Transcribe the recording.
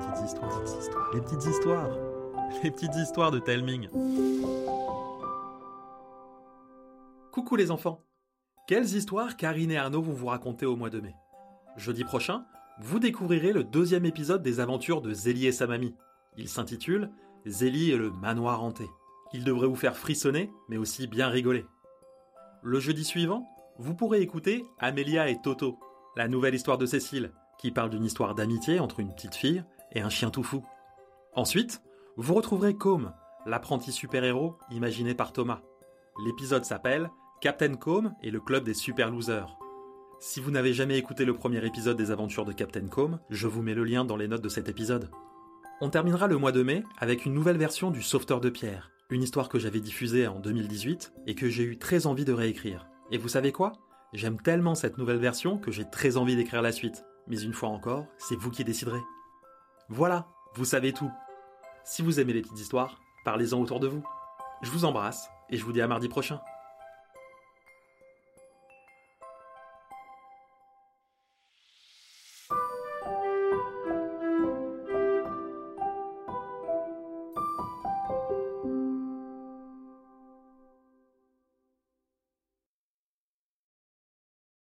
petites histoires, les petites histoires, les petites histoires de Telming. Coucou les enfants Quelles histoires Karine et Arnaud vont vous raconter au mois de mai? Jeudi prochain, vous découvrirez le deuxième épisode des aventures de Zélie et sa mamie. Il s'intitule Zélie et le manoir hanté. Il devrait vous faire frissonner, mais aussi bien rigoler. Le jeudi suivant, vous pourrez écouter Amélia et Toto, la nouvelle histoire de Cécile, qui parle d'une histoire d'amitié entre une petite fille et un chien tout fou. Ensuite, vous retrouverez Combe, l'apprenti super-héros imaginé par Thomas. L'épisode s'appelle Captain Combe et le club des super losers. Si vous n'avez jamais écouté le premier épisode des aventures de Captain Combe, je vous mets le lien dans les notes de cet épisode. On terminera le mois de mai avec une nouvelle version du Sauveteur de pierre, une histoire que j'avais diffusée en 2018 et que j'ai eu très envie de réécrire. Et vous savez quoi? J'aime tellement cette nouvelle version que j'ai très envie d'écrire la suite. Mais une fois encore, c'est vous qui déciderez. Voilà, vous savez tout. Si vous aimez les petites histoires, parlez-en autour de vous. Je vous embrasse et je vous dis à mardi prochain.